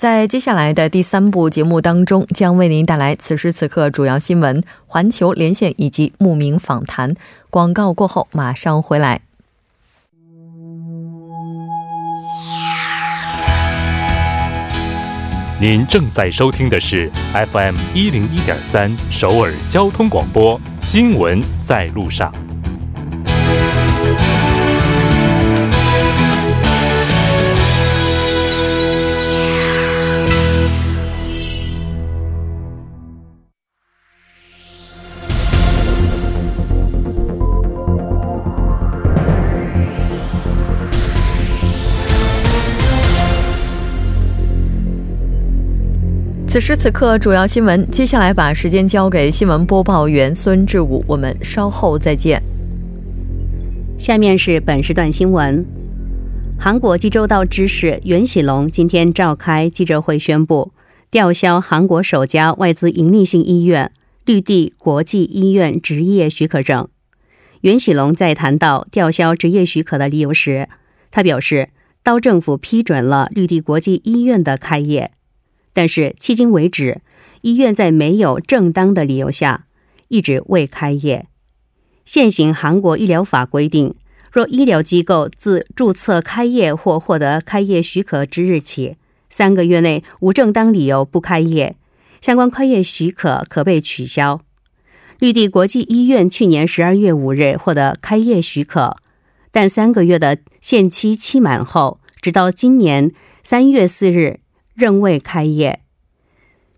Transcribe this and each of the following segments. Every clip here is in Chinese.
在接下来的第三部节目当中，将为您带来此时此刻主要新闻、环球连线以及慕名访谈。广告过后马上回来。您正在收听的是 FM 一零一点三首尔交通广播，新闻在路上。此时此刻，主要新闻。接下来把时间交给新闻播报员孙志武，我们稍后再见。下面是本时段新闻：韩国济州道知事袁喜龙今天召开记者会，宣布吊销韩国首家外资营利性医院绿地国际医院执业许可证。袁喜龙在谈到吊销执业许可的理由时，他表示，道政府批准了绿地国际医院的开业。但是迄今为止，医院在没有正当的理由下，一直未开业。现行韩国医疗法规定，若医疗机构自注册开业或获得开业许可之日起，三个月内无正当理由不开业，相关开业许可可被取消。绿地国际医院去年十二月五日获得开业许可，但三个月的限期期满后，直到今年三月四日。仍未开业。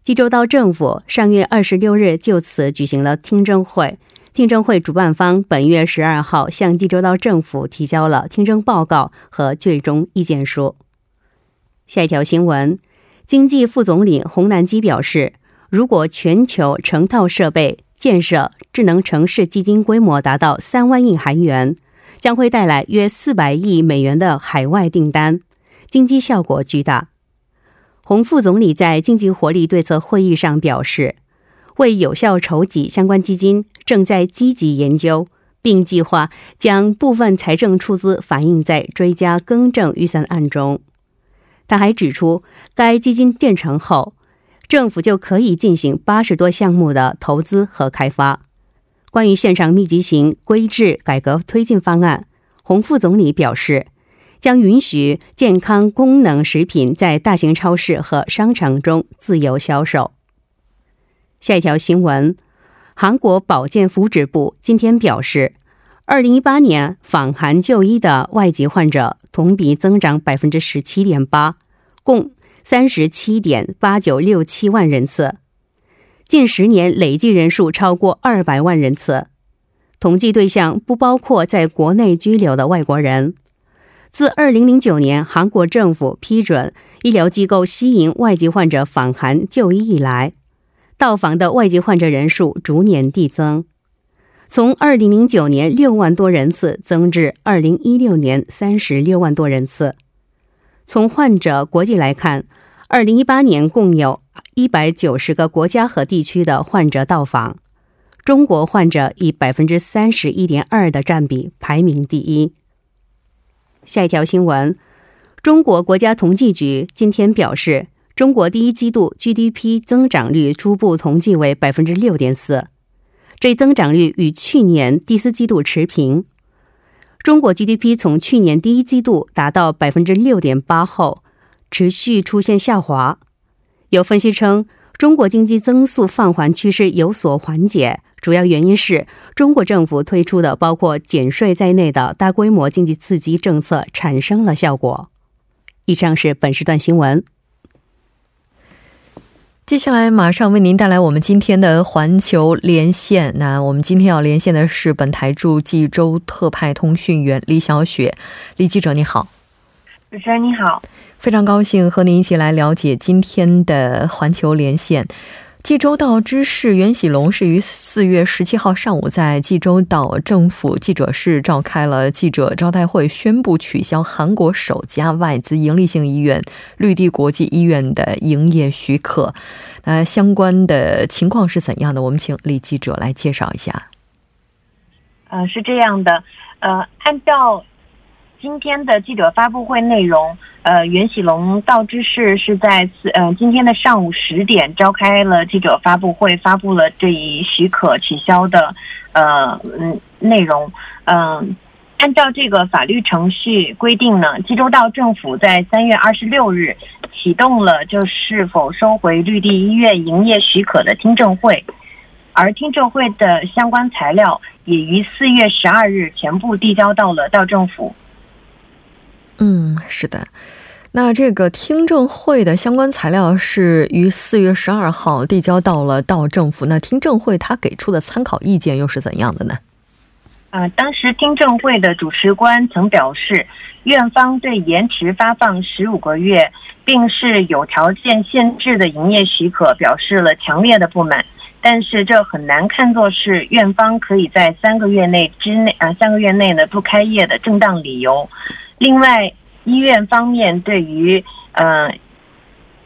济州道政府上月二十六日就此举行了听证会。听证会主办方本月十二号向济州道政府提交了听证报告和最终意见书。下一条新闻，经济副总理洪南基表示，如果全球成套设备建设智能城市基金规模达到三万亿韩元，将会带来约四百亿美元的海外订单，经济效果巨大。洪副总理在经济活力对策会议上表示，为有效筹集相关基金，正在积极研究，并计划将部分财政出资反映在追加更正预算案中。他还指出，该基金建成后，政府就可以进行八十多项目的投资和开发。关于线上密集型规制改革推进方案，洪副总理表示。将允许健康功能食品在大型超市和商场中自由销售。下一条新闻，韩国保健福祉部今天表示，二零一八年访韩就医的外籍患者同比增长百分之十七点八，共三十七点八九六七万人次，近十年累计人数超过二百万人次。统计对象不包括在国内居留的外国人。自2009年韩国政府批准医疗机构吸引外籍患者访韩就医以来，到访的外籍患者人数逐年递增，从2009年6万多人次增至2016年36万多人次。从患者国际来看，2018年共有190个国家和地区的患者到访，中国患者以31.2%的占比排名第一。下一条新闻，中国国家统计局今天表示，中国第一季度 GDP 增长率初步统计为百分之六点四，这增长率与去年第四季度持平。中国 GDP 从去年第一季度达到百分之六点八后，持续出现下滑。有分析称。中国经济增速放缓趋势有所缓解，主要原因是中国政府推出的包括减税在内的大规模经济刺激政策产生了效果。以上是本时段新闻。接下来马上为您带来我们今天的环球连线。那我们今天要连线的是本台驻济州特派通讯员李小雪，李记者你好。主持人你好。非常高兴和您一起来了解今天的环球连线。济州岛知事袁喜龙是于四月十七号上午在济州岛政府记者。室召开了记者。招待会，宣布取消韩国首家外资盈利性医院绿地国际医院的营业许可。那相关的情况是怎样的？我们请李记者。来介绍一下。呃，是这样的，呃，按照今天的记者发布会内容。呃，袁喜龙道知事是在呃今天的上午十点召开了记者发布会，发布了这一许可取消的呃嗯内容。嗯，按照这个法律程序规定呢，济州道政府在三月二十六日启动了就是否收回绿地医院营业许可的听证会，而听证会的相关材料也于四月十二日全部递交到了道政府。嗯，是的。那这个听证会的相关材料是于四月十二号递交到了道政府。那听证会他给出的参考意见又是怎样的呢？啊，当时听证会的主持官曾表示，院方对延迟发放十五个月，并是有条件限制的营业许可表示了强烈的不满。但是这很难看作是院方可以在三个月内之内啊三个月内呢不开业的正当理由。另外。医院方面对于呃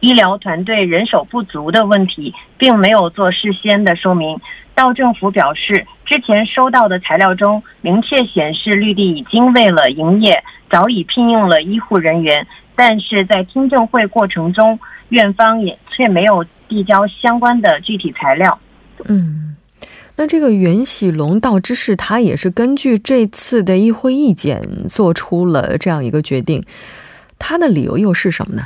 医疗团队人手不足的问题，并没有做事先的说明。道政府表示，之前收到的材料中明确显示，绿地已经为了营业早已聘用了医护人员，但是在听证会过程中，院方也却没有递交相关的具体材料。嗯。那这个袁喜龙道知事，他也是根据这次的议会意见做出了这样一个决定，他的理由又是什么呢？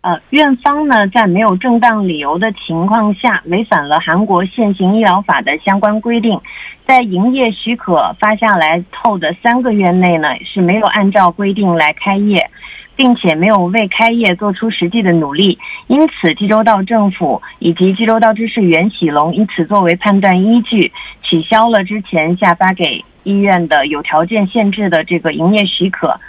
呃，院方呢在没有正当理由的情况下，违反了韩国现行医疗法的相关规定，在营业许可发下来后的三个月内呢，是没有按照规定来开业。并且没有为开业做出实际的努力，因此济州道政府以及济州道知事袁喜龙以此作为判断依据，取消了之前下发给医院的有条件限制的这个营业许可。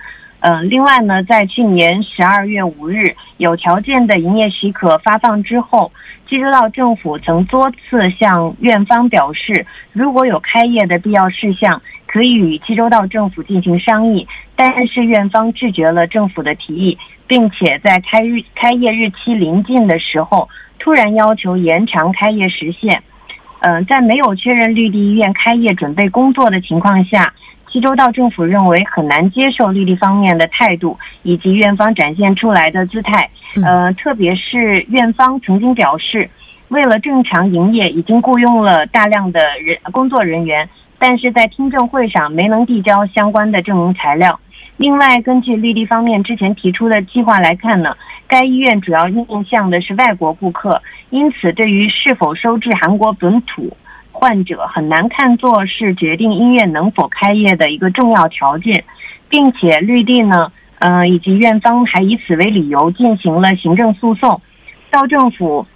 嗯，另外呢，在去年十二月五日有条件的营业许可发放之后，济州道政府曾多次向院方表示，如果有开业的必要事项。可以与济州道政府进行商议，但是院方拒绝了政府的提议，并且在开日开业日期临近的时候，突然要求延长开业时限。嗯，在没有确认绿地医院开业准备工作的情况下，济州道政府认为很难接受绿地方面的态度以及院方展现出来的姿态。呃，特别是院方曾经表示，为了正常营业，已经雇佣了大量的人工作人员。但是在听证会上没能递交相关的证明材料。另外，根据绿地方面之前提出的计划来看呢，该医院主要面向的是外国顾客，因此对于是否收治韩国本土患者，很难看作是决定医院能否开业的一个重要条件，并且绿地呢，呃，以及院方还以此为理由进行了行政诉讼。到政府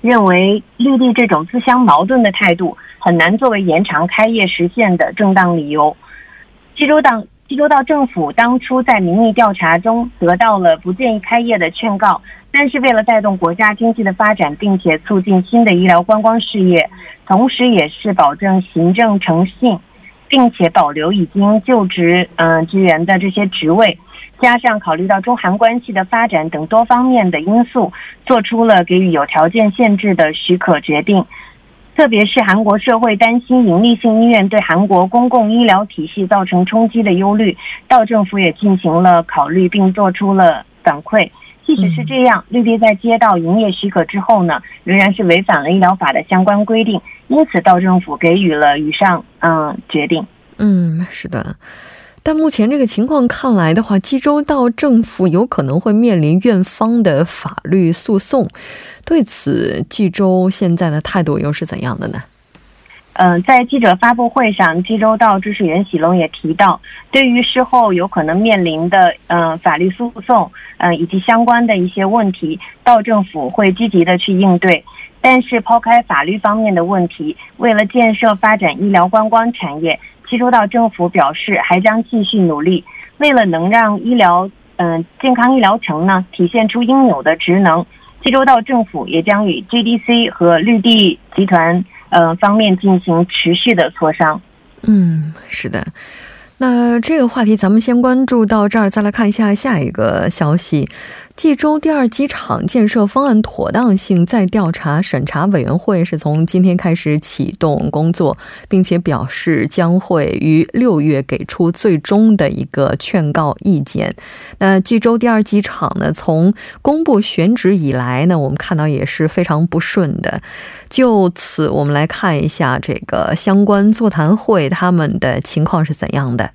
认为绿地这种自相矛盾的态度。很难作为延长开业时限的正当理由。济州道济州道政府当初在民意调查中得到了不建议开业的劝告，但是为了带动国家经济的发展，并且促进新的医疗观光事业，同时也是保证行政诚信，并且保留已经就职嗯职员的这些职位，加上考虑到中韩关系的发展等多方面的因素，做出了给予有条件限制的许可决定。特别是韩国社会担心盈利性医院对韩国公共医疗体系造成冲击的忧虑，道政府也进行了考虑，并做出了反馈。即使是这样，绿地在接到营业许可之后呢，仍然是违反了医疗法的相关规定，因此道政府给予了以上嗯决定。嗯，是的。但目前这个情况看来的话，济州道政府有可能会面临院方的法律诉讼。对此，济州现在的态度又是怎样的呢？嗯，在记者发布会上，济州道知事袁喜龙也提到，对于事后有可能面临的嗯法律诉讼，嗯以及相关的一些问题，道政府会积极的去应对。但是，抛开法律方面的问题，为了建设发展医疗观光产业。济州道政府表示，还将继续努力，为了能让医疗，嗯，健康医疗城呢体现出应有的职能，济州道政府也将与 JDC 和绿地集团呃方面进行持续的磋商。嗯，是的。那这个话题咱们先关注到这儿，再来看一下下一个消息。济州第二机场建设方案妥当性再调查审查委员会是从今天开始启动工作，并且表示将会于六月给出最终的一个劝告意见。那济州第二机场呢，从公布选址以来呢，我们看到也是非常不顺的。就此，我们来看一下这个相关座谈会他们的情况是怎样的。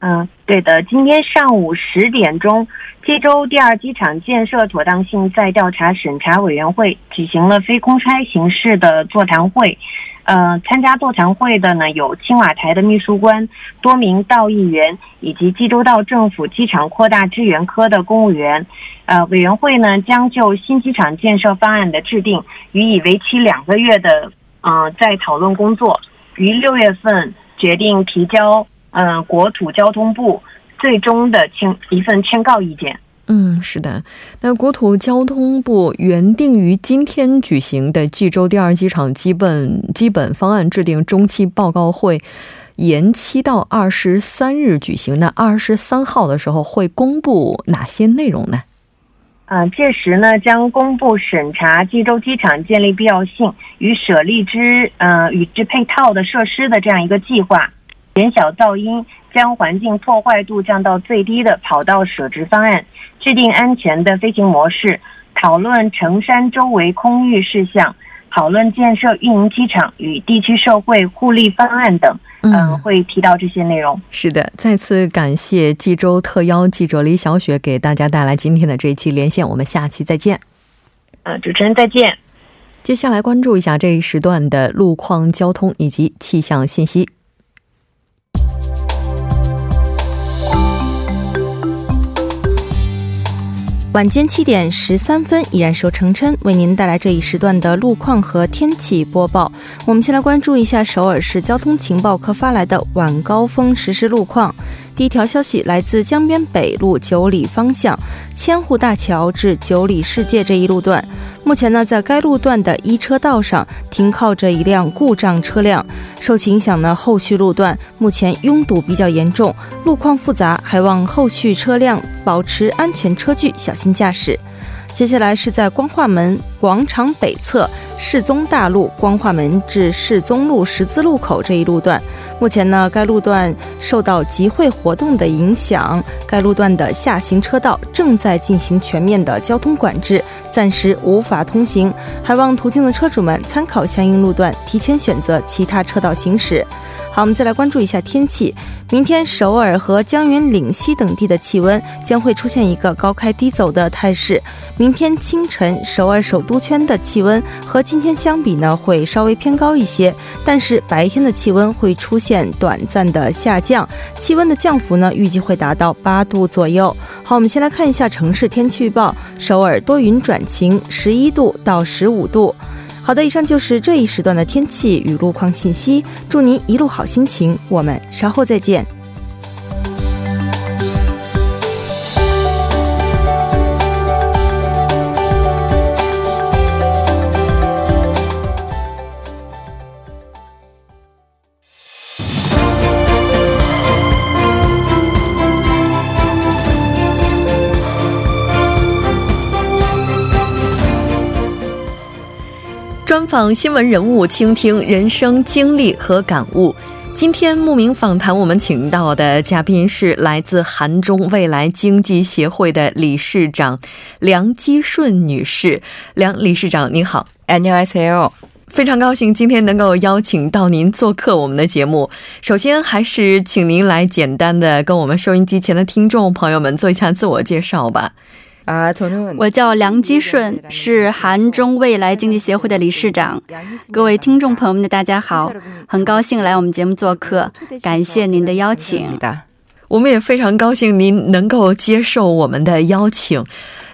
嗯，对的，今天上午十点钟。济州第二机场建设妥当性再调查审查委员会举行了非公开形式的座谈会，呃，参加座谈会的呢有青瓦台的秘书官、多名道议员以及济州道政府机场扩大支援科的公务员。呃，委员会呢将就新机场建设方案的制定予以为期两个月的呃再讨论工作，于六月份决定提交嗯国土交通部。最终的签一份签告意见。嗯，是的。那国土交通部原定于今天举行的济州第二机场基本基本方案制定中期报告会，延期到二十三日举行。那二十三号的时候会公布哪些内容呢？嗯，届时呢将公布审查济州机场建立必要性与舍利之呃与之配套的设施的这样一个计划，减小噪音。将环境破坏度降到最低的跑道设置方案，制定安全的飞行模式，讨论城山周围空域事项，讨论建设运营机场与地区社会互利方案等。嗯，会提到这些内容。是的，再次感谢济州特邀记者李小雪给大家带来今天的这一期连线，我们下期再见。呃，主持人再见。接下来关注一下这一时段的路况、交通以及气象信息。晚间七点十三分，依然是由程琛为您带来这一时段的路况和天气播报。我们先来关注一下首尔市交通情报科发来的晚高峰实时路况。第一条消息来自江边北路九里方向千户大桥至九里世界这一路段。目前呢，在该路段的一车道上停靠着一辆故障车辆，受其影响呢，后续路段目前拥堵比较严重，路况复杂，还望后续车辆保持安全车距，小心驾驶。接下来是在光化门广场北侧世宗大路光化门至世宗路十字路口这一路段。目前呢，该路段受到集会活动的影响，该路段的下行车道正在进行全面的交通管制，暂时无法通行。还望途经的车主们参考相应路段，提前选择其他车道行驶。好，我们再来关注一下天气。明天首尔和江原岭西等地的气温将会出现一个高开低走的态势。明天清晨首尔首都圈的气温和今天相比呢，会稍微偏高一些，但是白天的气温会出现短暂的下降，气温的降幅呢预计会达到八度左右。好，我们先来看一下城市天气预报：首尔多云转晴，十一度到十五度。好的，以上就是这一时段的天气与路况信息。祝您一路好心情，我们稍后再见。专访新闻人物，倾听人生经历和感悟。今天慕名访谈，我们请到的嘉宾是来自韩中未来经济协会的理事长梁基顺女士。梁理事长，您好，안녕하세 요。 非常高兴今天能够邀请到您做客我们的节目。首先，还是请您来简单的跟我们收音机前的听众朋友们做一下自我介绍吧。 啊，我叫梁基顺，是韩中未来经济协会的理事长。各位听众朋友们，大家好，很高兴来我们节目做客，感谢您的邀请。我们也非常高兴您能够接受我们的邀请。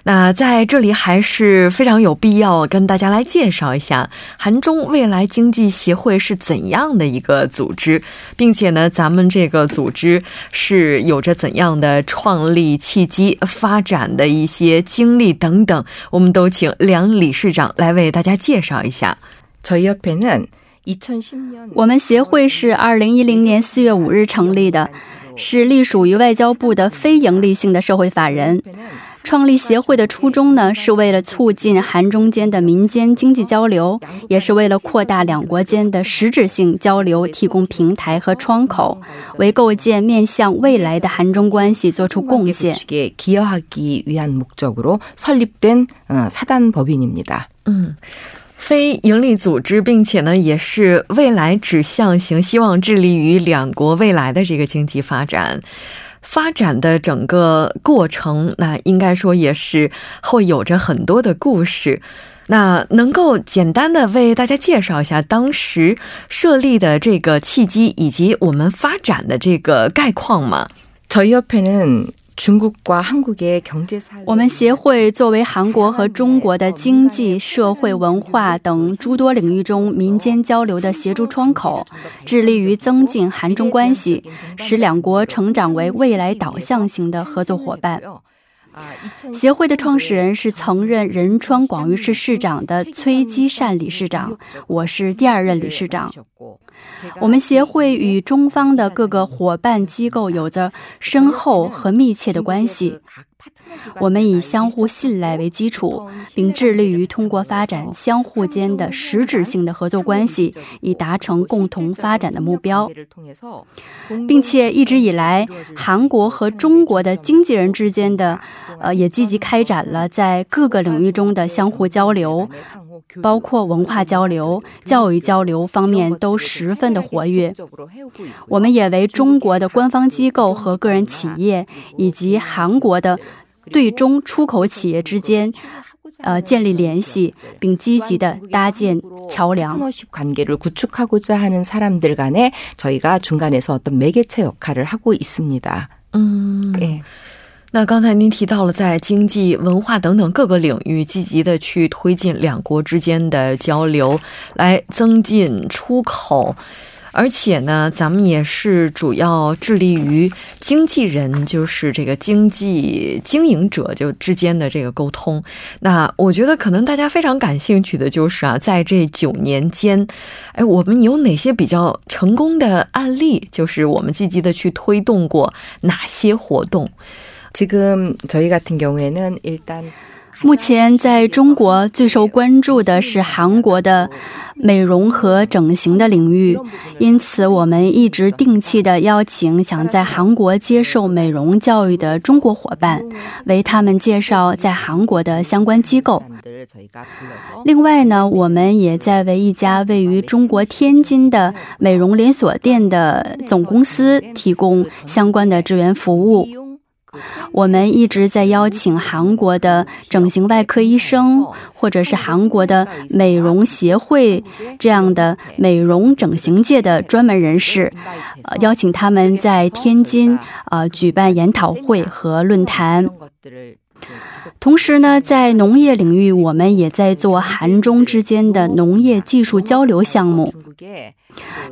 那在这里还是非常有必要跟大家来介绍一下韩中未来经济协会是怎样的一个组织，并且呢，咱们这个组织是有着怎样的创立契机、发展的一些经历等等，我们都请梁理事长来为大家介绍一下。我们协会是二零一零年四月五日成立的，是隶属于外交部的非营利性的社会法人。创立协会的初衷呢，是为了促进韩中间的民间经济交流，也是为了扩大两国间的实质性交流提供平台和窗口，为构建面向未来的韩中关系做出贡献。嗯，非营利组织，并且呢，也是未来指向型，希望致力于两国未来的这个经济发展。发展的整个过程，那应该说也是会有着很多的故事。那能够简单的为大家介绍一下当时设立的这个契机，以及我们发展的这个概况吗？我们协会作为韩国和中国的经济社会文化等诸多领域中民间交流的协助窗口，致力于增进韩中关系，使两国成长为未来导向型的合作伙伴。协会的创始人是曾任仁川广域市市长的崔基善理事长，我是第二任理事长。我们协会与中方的各个伙伴机构有着深厚和密切的关系。我们以相互信赖为基础，并致力于通过发展相互间的实质性的合作关系，以达成共同发展的目标，并且一直以来，韩国和中国的经纪人之间的，呃，也积极开展了在各个领域中的相互交流。包括文化交流、教育交流方面都十分的活跃。我们也为中国的官方机构和个人企业，以及韩国的对中出口企业之间，呃，建立联系，并积极的搭建桥梁。嗯。那刚才您提到了在经济、文化等等各个领域积极的去推进两国之间的交流，来增进出口，而且呢，咱们也是主要致力于经纪人，就是这个经济经营者就之间的这个沟通。那我觉得可能大家非常感兴趣的就是啊，在这九年间，哎，我们有哪些比较成功的案例？就是我们积极的去推动过哪些活动？目前在中国最受关注的是韩国的美容和整形的领域因此我们一直定期的邀请想在韩国接受美容教育的中国伙伴为他们介绍在韩国的相关机构。另外呢我们也在为一家位于中国天津的美容连锁店的总公司提供相关的支援服务。我们一直在邀请韩国的整形外科医生，或者是韩国的美容协会这样的美容整形界的专门人士，呃，邀请他们在天津呃举办研讨会和论坛。同时呢，在农业领域，我们也在做韩中之间的农业技术交流项目。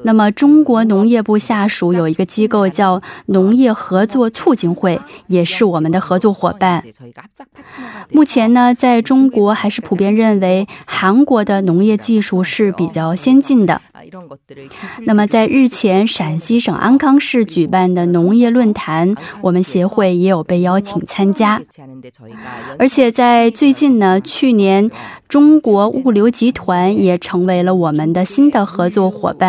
那么，中国农业部下属有一个机构叫农业合作促进会，也是我们的合作伙伴。目前呢，在中国还是普遍认为韩国的农业技术是比较先进的。那么，在日前陕西省安康市举办的农业论坛，我们协会也有被邀请参加。而且在最近呢，去年中国物流集团也成为了我们的新的合作伙伴，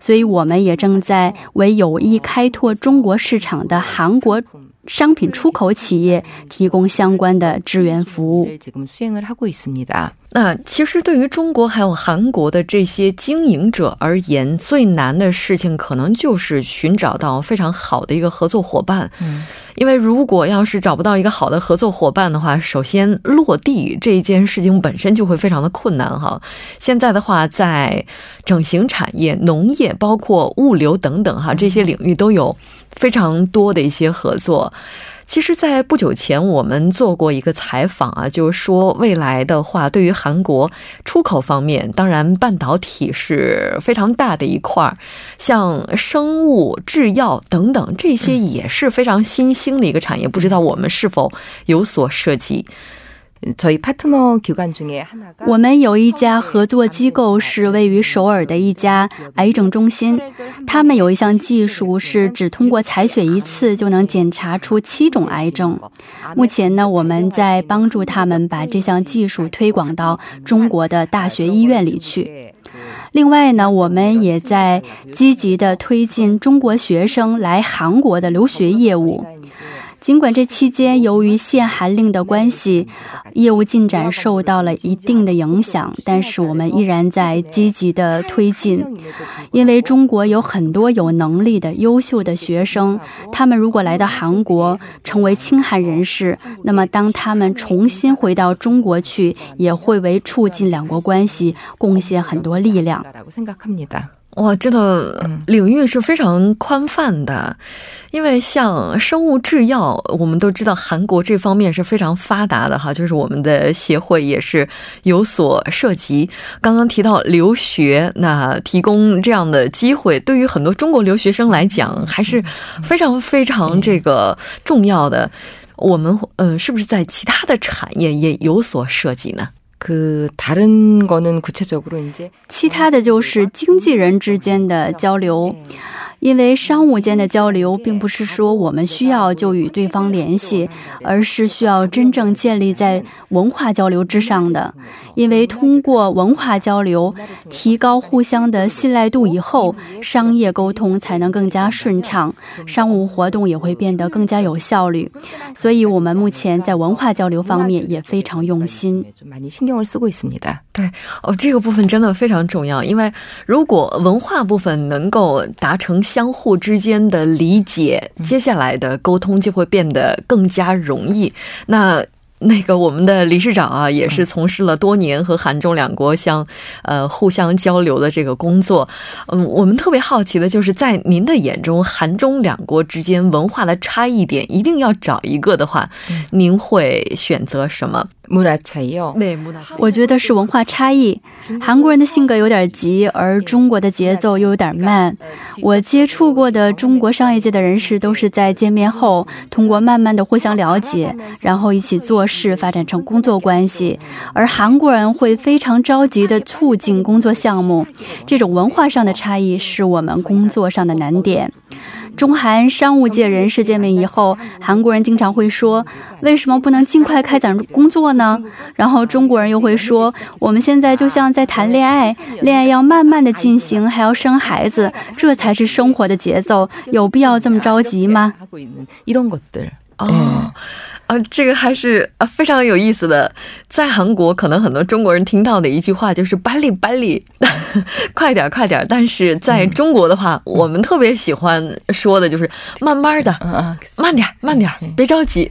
所以我们也正在为有意开拓中国市场的韩国。商品出口企业提供相关的支援服务。那其实对于中国还有韩国的这些经营者而言，最难的事情可能就是寻找到非常好的一个合作伙伴。嗯，因为如果要是找不到一个好的合作伙伴的话，首先落地这一件事情本身就会非常的困难哈。现在的话，在整形产业、农业、包括物流等等哈这些领域都有非常多的一些合作。其实，在不久前我们做过一个采访啊，就是说未来的话，对于韩国出口方面，当然半导体是非常大的一块儿，像生物制药等等这些也是非常新兴的一个产业，不知道我们是否有所涉及。我们有一家合作机构是位于首尔的一家癌症中心，他们有一项技术是只通过采血一次就能检查出七种癌症。目前呢，我们在帮助他们把这项技术推广到中国的大学医院里去。另外呢，我们也在积极的推进中国学生来韩国的留学业务。尽管这期间由于限韩令的关系，业务进展受到了一定的影响，但是我们依然在积极的推进。因为中国有很多有能力的优秀的学生，他们如果来到韩国成为亲韩人士，那么当他们重新回到中国去，也会为促进两国关系贡献很多力量。哇，真的领域是非常宽泛的，因为像生物制药，我们都知道韩国这方面是非常发达的哈，就是我们的协会也是有所涉及。刚刚提到留学，那提供这样的机会，对于很多中国留学生来讲，还是非常非常这个重要的。我们嗯，是不是在其他的产业也有所涉及呢？그다른거는구체적으로 이제其他的就是经纪人之间的交流。 因为商务间的交流，并不是说我们需要就与对方联系，而是需要真正建立在文化交流之上的。因为通过文化交流，提高互相的信赖度以后，商业沟通才能更加顺畅，商务活动也会变得更加有效率。所以，我们目前在文化交流方面也非常用心。对，哦，这个部分真的非常重要，因为如果文化部分能够达成。相互之间的理解，接下来的沟通就会变得更加容易。那那个我们的理事长啊，也是从事了多年和韩中两国相呃互相交流的这个工作。嗯，我们特别好奇的就是，在您的眼中，韩中两国之间文化的差异点，一定要找一个的话，您会选择什么？木纳差异哦，我觉得是文化差异。韩国人的性格有点急，而中国的节奏又有点慢。我接触过的中国商业界的人士，都是在见面后，通过慢慢的互相了解，然后一起做事，发展成工作关系。而韩国人会非常着急的促进工作项目，这种文化上的差异是我们工作上的难点。中韩商务界人士见面以后，韩国人经常会说：“为什么不能尽快开展工作呢？”然后中国人又会说：“我们现在就像在谈恋爱，恋爱要慢慢的进行，还要生孩子，这才是生活的节奏，有必要这么着急吗？”哦。啊，这个还是啊非常有意思的。在韩国，可能很多中国人听到的一句话就是“班里班里，快点快点”。但是在中国的话，我们特别喜欢说的就是“慢慢的，慢点慢点，别着急”。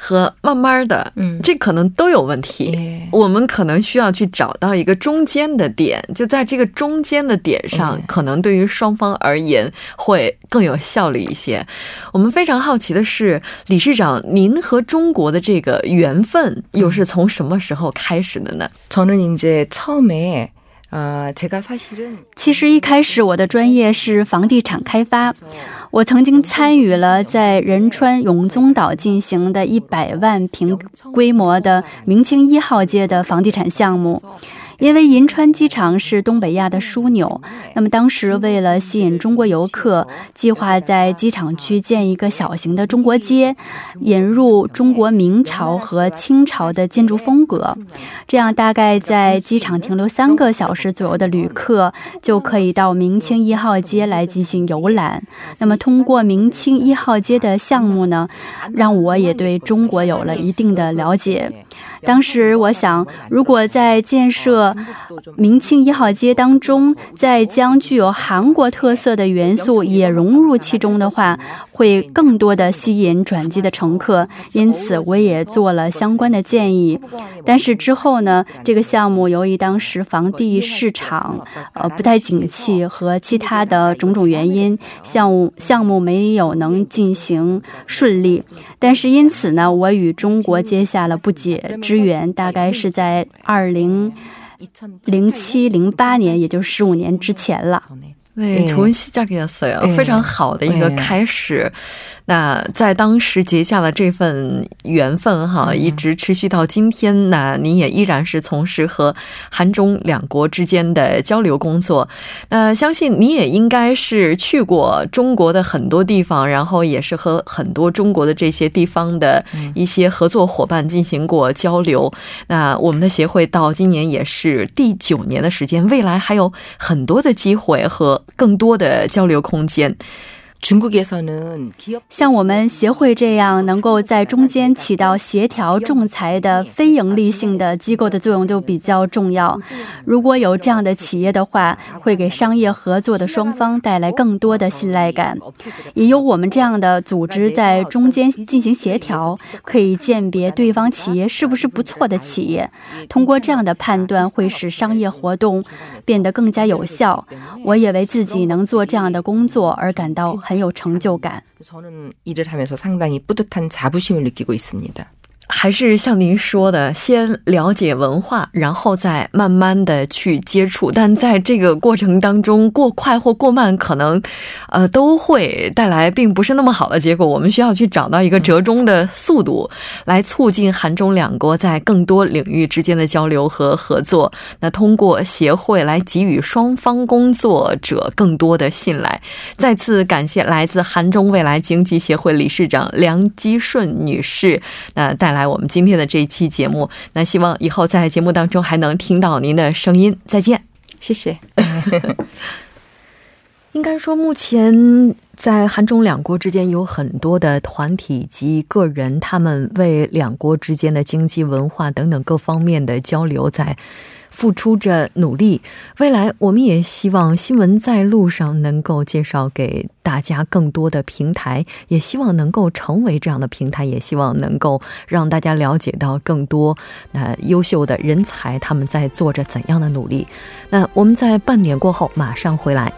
和慢慢的，嗯，这可能都有问题。我们可能需要去找到一个中间的点，就在这个中间的点上，可能对于双方而言会更有效率一些。我们非常好奇的是，理事长，您和中国的这个缘分又是从什么时候开始的呢？저는이제처음에呃，其实一开始我的专业是房地产开发， 我曾经参与了在仁川永宗岛进行的一百万平规模的明清一号街的房地产项目。因为银川机场是东北亚的枢纽，那么当时为了吸引中国游客，计划在机场区建一个小型的中国街，引入中国明朝和清朝的建筑风格，这样大概在机场停留三个小时左右的旅客就可以到明清一号街来进行游览。那么通过明清一号街的项目呢，让我也对中国有了一定的了解。当时我想，如果在建设明清一号街当中，再将具有韩国特色的元素也融入其中的话，会更多的吸引转机的乘客。因此，我也做了相关的建议。但是之后呢，这个项目由于当时房地市场呃不太景气和其他的种种原因，项目项目没有能进行顺利。但是因此呢，我与中国结下了不解之缘，大概是在二零零七零八年，也就是十五年之前了。对，重新嫁给了所有，非常好的一个开始。那在当时结下了这份缘分哈，一直持续到今天。那您也依然是从事和韩中两国之间的交流工作。那相信你也应该是去过中国的很多地方，然后也是和很多中国的这些地方的一些合作伙伴进行过交流。那我们的协会到今年也是第九年的时间，未来还有很多的机会和更多的交流空间。像我们协会这样能够在中间起到协调仲裁的非盈利性的机构的作用就比较重要。如果有这样的企业的话，会给商业合作的双方带来更多的信赖感。也有我们这样的组织在中间进行协调，可以鉴别对方企业是不是不错的企业。通过这样的判断，会使商业活动变得更加有效。我也为自己能做这样的工作而感到。 有成就感。저는일을하면서상당히뿌듯한자부심을느끼고있습니다 还是像您说的，先了解文化，然后再慢慢的去接触。但在这个过程当中，过快或过慢，可能，呃，都会带来并不是那么好的结果。我们需要去找到一个折中的速度，来促进韩中两国在更多领域之间的交流和合作。那通过协会来给予双方工作者更多的信赖。再次感谢来自韩中未来经济协会理事长梁基顺女士，那带来。来，我们今天的这一期节目，那希望以后在节目当中还能听到您的声音。再见，谢谢。应该说，目前在韩中两国之间有很多的团体及个人，他们为两国之间的经济、文化等等各方面的交流在。付出着努力，未来我们也希望新闻在路上能够介绍给大家更多的平台，也希望能够成为这样的平台，也希望能够让大家了解到更多那优秀的人才他们在做着怎样的努力。那我们在半年过后马上回来。